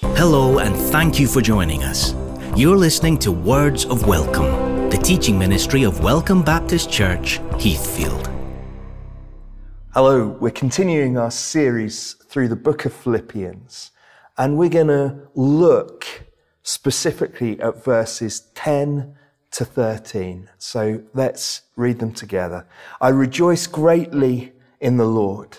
Hello, and thank you for joining us. You're listening to Words of Welcome, the teaching ministry of Welcome Baptist Church, Heathfield. Hello, we're continuing our series through the book of Philippians, and we're going to look specifically at verses 10 to 13. So let's read them together. I rejoice greatly in the Lord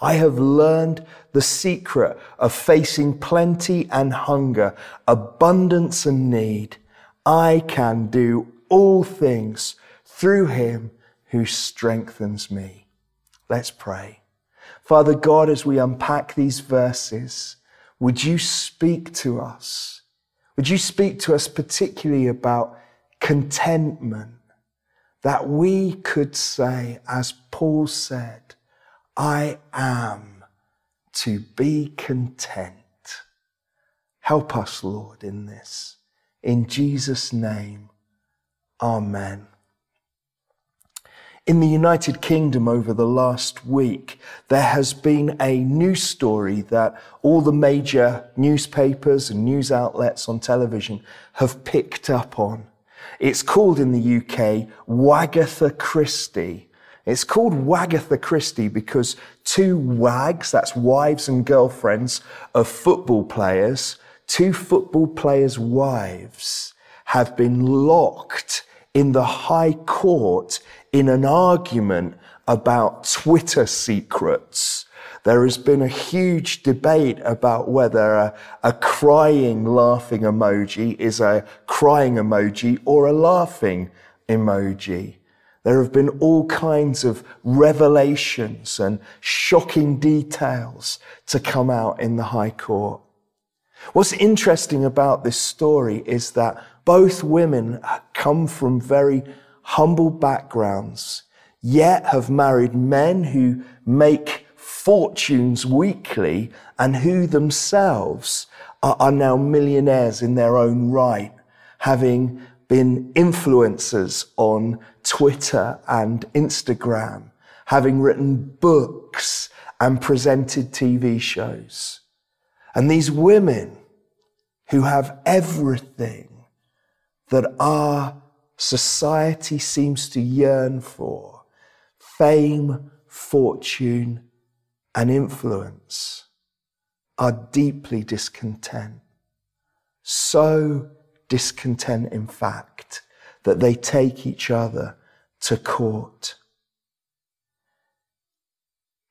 I have learned the secret of facing plenty and hunger, abundance and need. I can do all things through him who strengthens me. Let's pray. Father God, as we unpack these verses, would you speak to us? Would you speak to us particularly about contentment that we could say, as Paul said, I am to be content. Help us, Lord, in this. In Jesus' name, Amen. In the United Kingdom over the last week, there has been a news story that all the major newspapers and news outlets on television have picked up on. It's called in the UK Wagatha Christie it's called Wagatha Christie because two wags, that's wives and girlfriends of football players, two football players' wives have been locked in the High Court in an argument about Twitter secrets. There has been a huge debate about whether a, a, crying, laughing emoji is a crying emoji or a laughing emoji. There have been all kinds of revelations and shocking details to come out in the High Court. What's interesting about this story is that both women come from very humble backgrounds, yet have married men who make fortunes weekly and who themselves are, now millionaires in their own right, having been influencers on Twitter and Instagram, having written books and presented TV shows. And these women who have everything that our society seems to yearn for, fame, fortune, and influence, are deeply discontent. So discontent, in fact, that they take each other to court.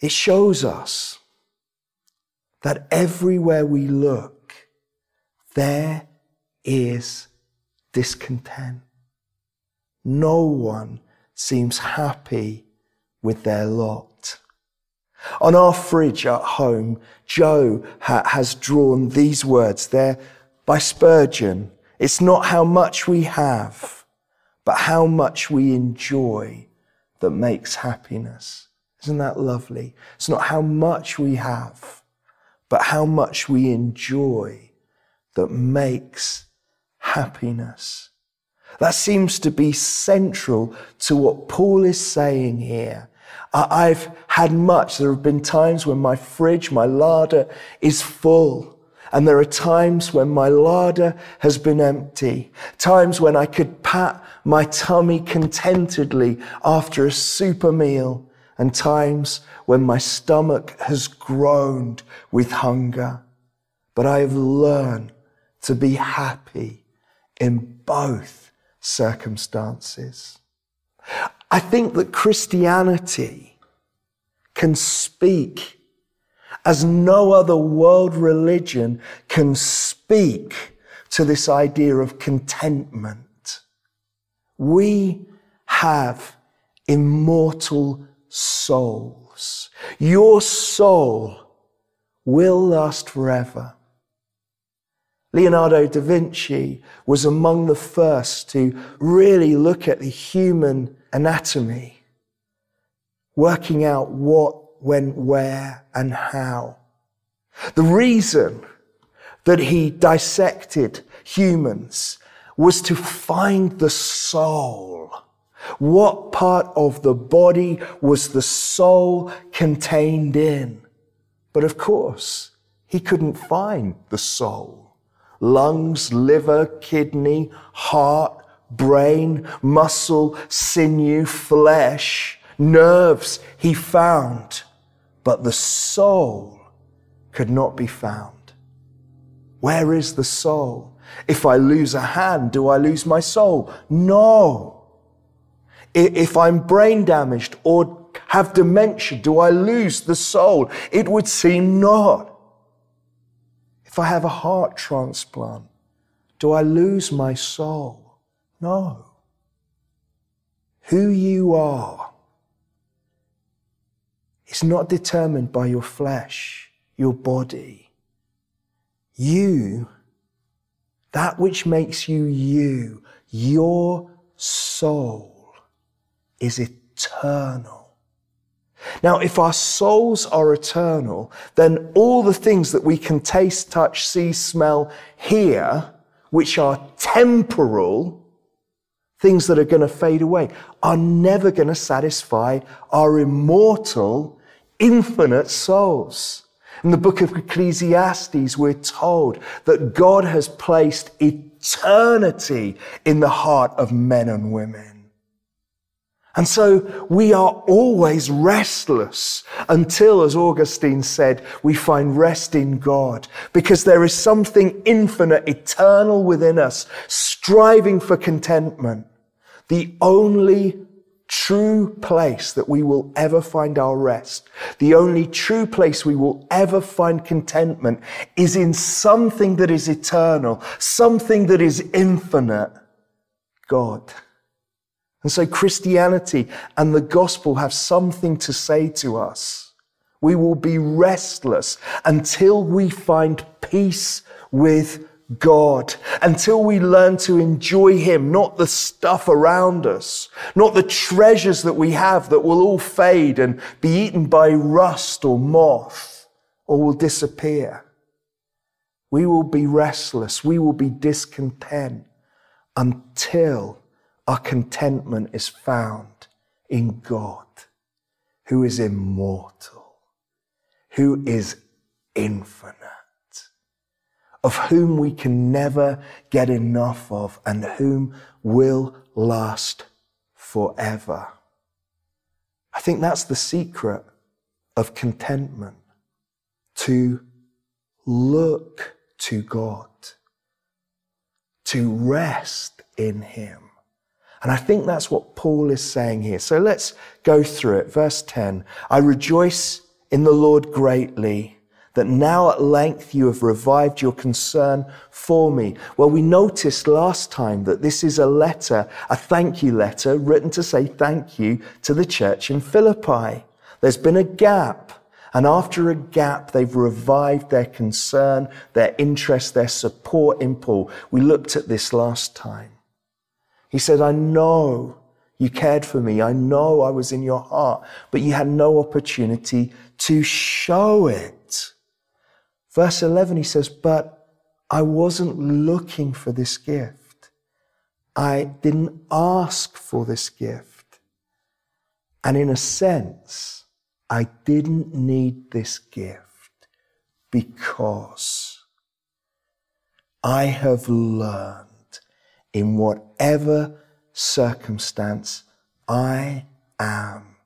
It shows us that everywhere we look, there is discontent. No one seems happy with their lot. On our fridge at home, Joe ha- has drawn these words. They're by Spurgeon. It's not how much we have, but how much we enjoy that makes happiness. Isn't that lovely? It's not how much we have, but how much we enjoy that makes happiness. That seems to be central to what Paul is saying here. I've had much. There have been times when my fridge, my larder is full. And there are times when my larder has been empty, times when I could pat my tummy contentedly after a super meal, and times when my stomach has groaned with hunger. But I have learned to be happy in both circumstances. I think that Christianity can speak as no other world religion can speak to this idea of contentment. We have immortal souls. Your soul will last forever. Leonardo da Vinci was among the first to really look at the human anatomy, working out what went where and how. The reason that he dissected humans was to find the soul. What part of the body was the soul contained in? But of course, he couldn't find the soul. Lungs, liver, kidney, heart, brain, muscle, sinew, flesh, nerves he found. But the soul could not be found. Where is the soul? If I lose a hand, do I lose my soul? No. If I'm brain damaged or have dementia, do I lose the soul? It would seem not. If I have a heart transplant, do I lose my soul? No. Who you are is not determined by your flesh, your body. You that which makes you you, your soul, is eternal. Now, if our souls are eternal, then all the things that we can taste, touch, see, smell, hear, which are temporal, things that are going to fade away, are never going to satisfy our immortal, infinite souls. In the book of Ecclesiastes, we're told that God has placed eternity in the heart of men and women. And so we are always restless until, as Augustine said, we find rest in God because there is something infinite, eternal within us, striving for contentment. The only true place that we will ever find our rest, the only true place we will ever find contentment is in something that is eternal, something that is infinite, God. And so Christianity and the gospel have something to say to us. We will be restless until we find peace with God until we learn to enjoy Him, not the stuff around us, not the treasures that we have that will all fade and be eaten by rust or moth or will disappear. We will be restless. We will be discontent until our contentment is found in God, who is immortal, who is infinite of whom we can never get enough of and whom will last forever. I think that's the secret of contentment to look to God, to rest in Him. And I think that's what Paul is saying here. So let's go through it. Verse 10 I rejoice in the Lord greatly that now at length you have revived your concern for me. Well, we noticed last time that this is a letter, a thank you letter written to say thank you to the church in Philippi. There's been a gap. And after a gap, they've revived their concern, their interest, their support in Paul. We looked at this last time. He said, I know you cared for me. I know I was in your heart, but you had no opportunity to show it. Verse 11, he says, But I wasn't looking for this gift. I didn't ask for this gift. And in a sense, I didn't need this gift because I have learned in whatever circumstance I am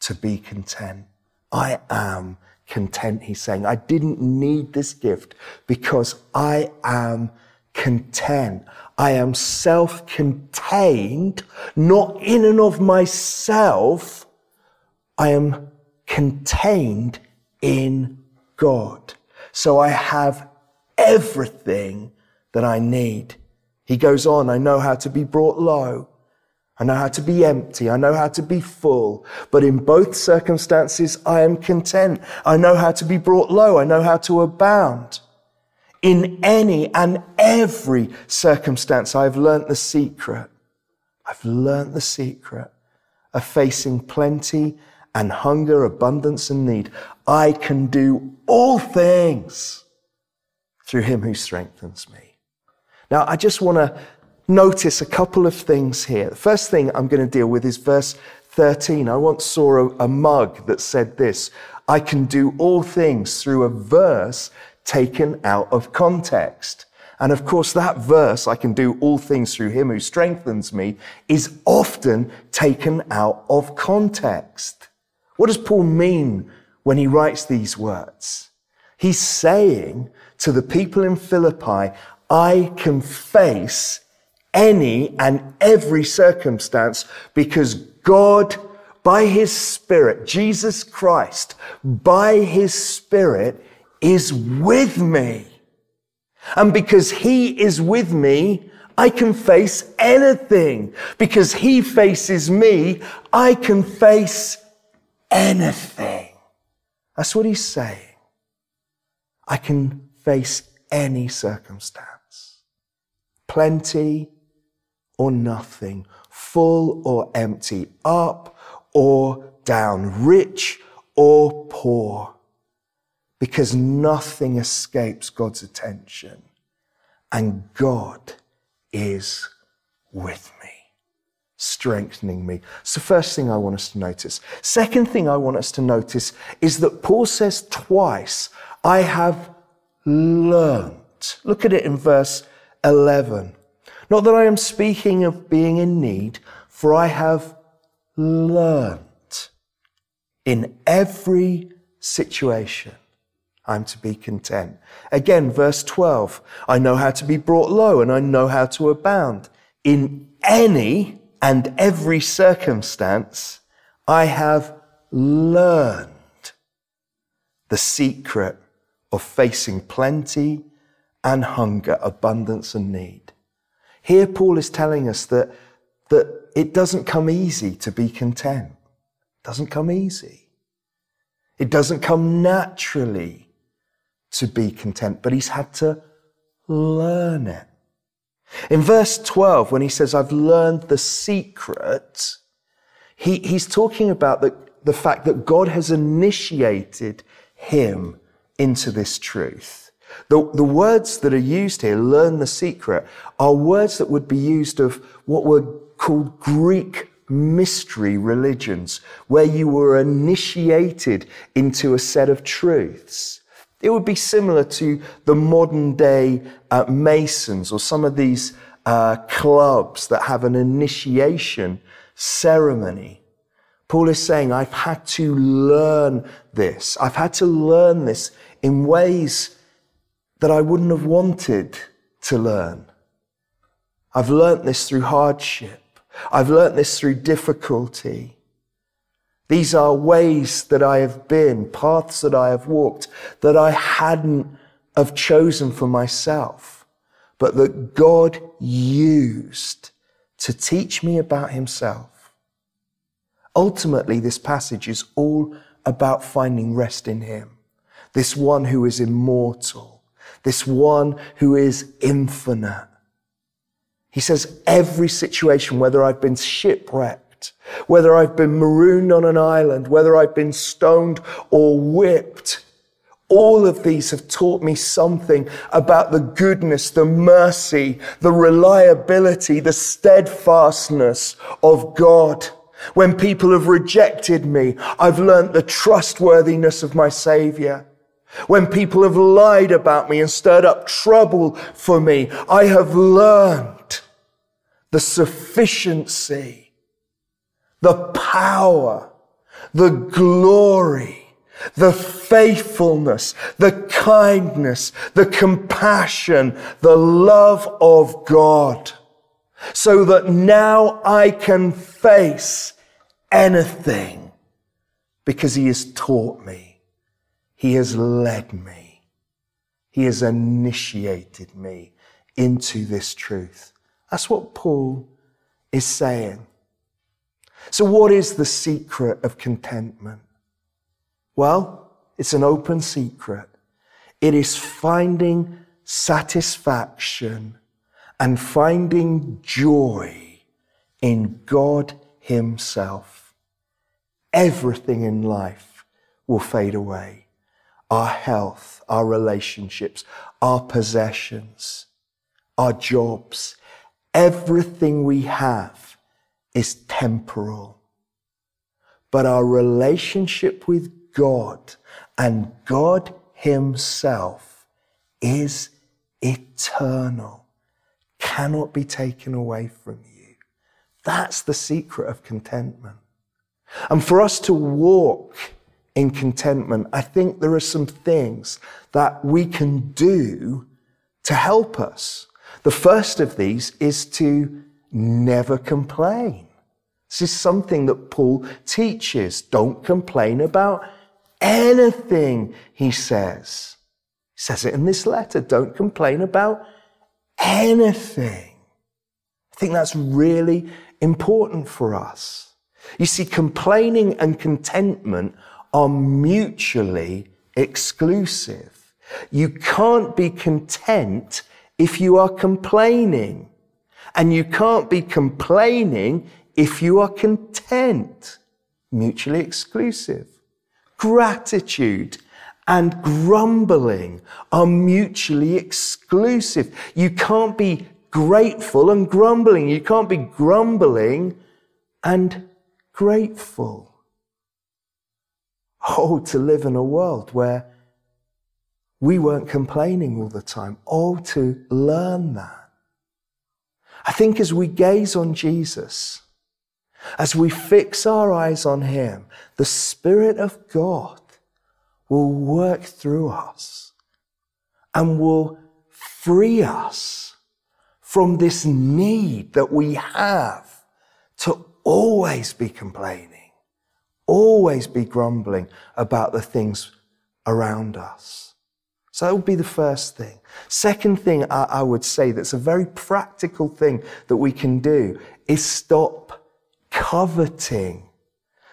to be content. I am content, he's saying. I didn't need this gift because I am content. I am self contained, not in and of myself. I am contained in God. So I have everything that I need. He goes on, I know how to be brought low. I know how to be empty. I know how to be full. But in both circumstances, I am content. I know how to be brought low. I know how to abound. In any and every circumstance, I've learnt the secret. I've learnt the secret of facing plenty and hunger, abundance and need. I can do all things through him who strengthens me. Now, I just want to notice a couple of things here. The first thing I'm going to deal with is verse 13. I once saw a, a mug that said this I can do all things through a verse taken out of context. And of course, that verse, I can do all things through him who strengthens me, is often taken out of context. What does Paul mean when he writes these words? He's saying to the people in Philippi, I can face any and every circumstance because God, by his Spirit, Jesus Christ, by his Spirit, is with me. And because he is with me, I can face anything. Because he faces me, I can face anything. That's what he's saying. I can face any circumstance. Plenty or nothing, full or empty, up or down, rich or poor, because nothing escapes God's attention and God is with me, strengthening me. So, first thing I want us to notice. Second thing I want us to notice is that Paul says twice, I have learnt. Look at it in verse 11. Not that I am speaking of being in need, for I have learnt in every situation. I'm to be content. Again, verse 12. I know how to be brought low and I know how to abound. In any and every circumstance, I have learned the secret of facing plenty and hunger, abundance and need. Here, Paul is telling us that, that it doesn't come easy to be content. It doesn't come easy. It doesn't come naturally to be content, but he's had to learn it. In verse 12, when he says, I've learned the secret, he, he's talking about the, the fact that God has initiated him into this truth. The, the words that are used here, learn the secret, are words that would be used of what were called Greek mystery religions, where you were initiated into a set of truths. It would be similar to the modern day uh, Masons or some of these uh, clubs that have an initiation ceremony. Paul is saying, I've had to learn this. I've had to learn this in ways that I wouldn't have wanted to learn. I've learnt this through hardship. I've learnt this through difficulty. These are ways that I have been, paths that I have walked that I hadn't have chosen for myself, but that God used to teach me about himself. Ultimately, this passage is all about finding rest in him, this one who is immortal this one who is infinite. He says, every situation, whether I've been shipwrecked, whether I've been marooned on an island, whether I've been stoned or whipped, all of these have taught me something about the goodness, the mercy, the reliability, the steadfastness of God. When people have rejected me, I've learnt the trustworthiness of my Savior. When people have lied about me and stirred up trouble for me, I have learned the sufficiency, the power, the glory, the faithfulness, the kindness, the compassion, the love of God. So that now I can face anything because he has taught me. He has led me. He has initiated me into this truth. That's what Paul is saying. So, what is the secret of contentment? Well, it's an open secret. It is finding satisfaction and finding joy in God Himself. Everything in life will fade away. Our health, our relationships, our possessions, our jobs, everything we have is temporal. But our relationship with God and God Himself is eternal, cannot be taken away from you. That's the secret of contentment. And for us to walk in contentment, I think there are some things that we can do to help us. The first of these is to never complain. This is something that Paul teaches. Don't complain about anything, he says. He says it in this letter. Don't complain about anything. I think that's really important for us. You see, complaining and contentment are mutually exclusive. You can't be content if you are complaining. And you can't be complaining if you are content. Mutually exclusive. Gratitude and grumbling are mutually exclusive. You can't be grateful and grumbling. You can't be grumbling and grateful. Oh, to live in a world where we weren't complaining all the time. Oh, to learn that. I think as we gaze on Jesus, as we fix our eyes on Him, the Spirit of God will work through us and will free us from this need that we have to always be complaining, always be grumbling about the things around us. So that would be the first thing. Second thing I, I would say that's a very practical thing that we can do is stop coveting.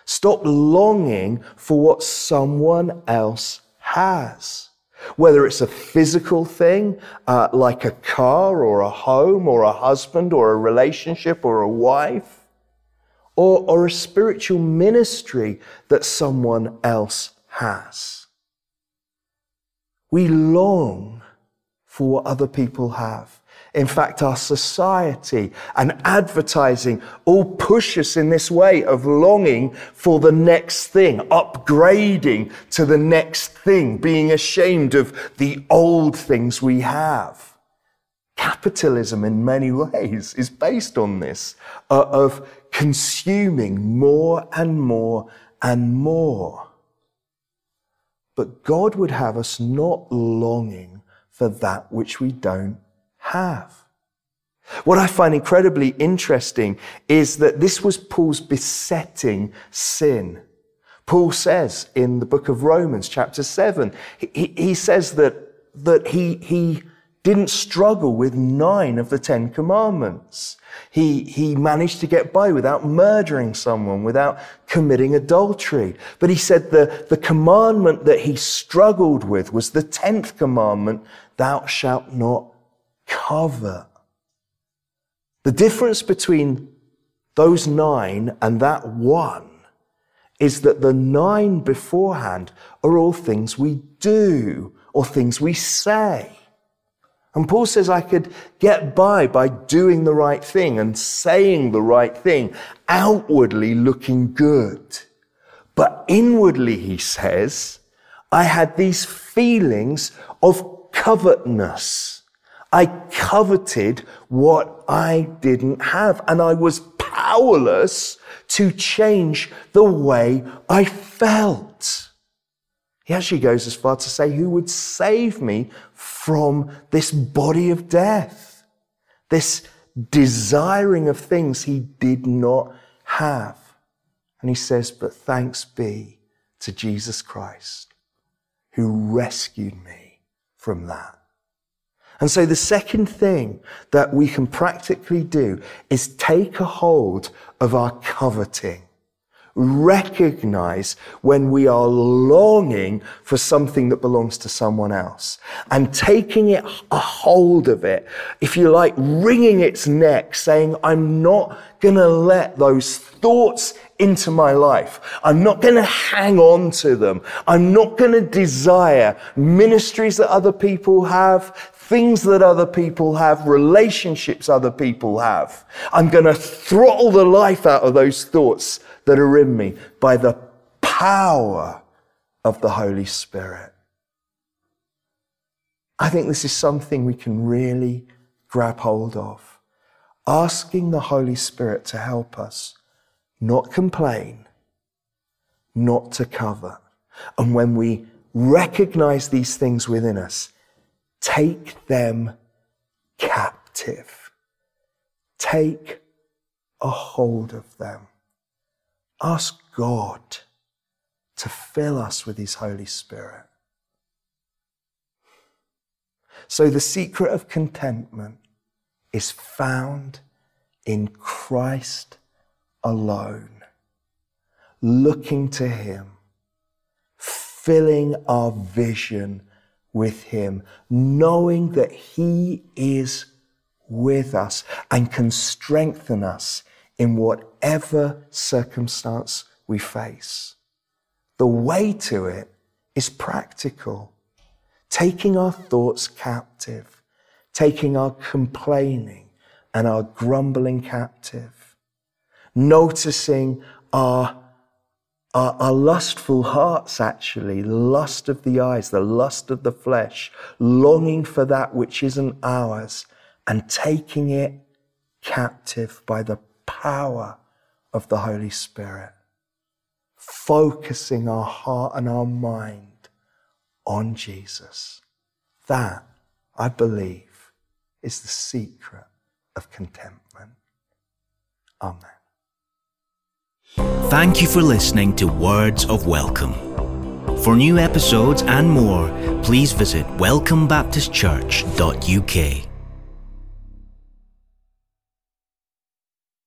Stop longing for what someone else has. Whether it's a physical thing, uh, like a car or a home or a husband or a relationship or a wife, or, or a spiritual ministry that someone else has. We long for what other people have. In fact, our society and advertising all push us in this way of longing for the next thing, upgrading to the next thing, being ashamed of the old things we have. Capitalism in many ways is based on this, uh, of consuming more and more and more. But God would have us not longing for that which we don't have. What I find incredibly interesting is that this was Paul's besetting sin. Paul says in the book of Romans, chapter 7, he, he says that, that he, he didn't struggle with nine of the Ten Commandments. He, he managed to get by without murdering someone, without committing adultery. But he said the, the commandment that he struggled with was the tenth commandment, thou shalt not covet. The difference between those nine and that one is that the nine beforehand are all things we do or things we say. And Paul says I could get by by doing the right thing and saying the right thing, outwardly looking good. But inwardly, he says, I had these feelings of covetousness. I coveted what I didn't have and I was powerless to change the way I felt. He actually goes as far to say, who would save me from this body of death? This desiring of things he did not have. And he says, but thanks be to Jesus Christ who rescued me from that. And so the second thing that we can practically do is take a hold of our coveting. Recognize when we are longing for something that belongs to someone else and taking it a hold of it, if you like, wringing its neck, saying, I'm not going to let those thoughts into my life. I'm not going to hang on to them. I'm not going to desire ministries that other people have, things that other people have, relationships other people have. I'm going to throttle the life out of those thoughts that are in me by the power of the Holy Spirit. I think this is something we can really grab hold of. Asking the Holy Spirit to help us not complain, not to cover. And when we recognize these things within us, take them captive. Take a hold of them. Ask God to fill us with His Holy Spirit. So the secret of contentment is found in Christ alone, looking to Him, filling our vision with Him, knowing that He is with us and can strengthen us in whatever circumstance we face. The way to it is practical, taking our thoughts captive, taking our complaining and our grumbling captive, noticing our, our, our, lustful hearts, actually, lust of the eyes, the lust of the flesh, longing for that which isn't ours, and taking it captive by the power of the Holy Spirit, focusing our heart and our mind on Jesus. That, I believe, is the secret of contentment. Amen. Thank you for listening to Words of Welcome. For new episodes and more, please visit welcomebaptistchurch.uk.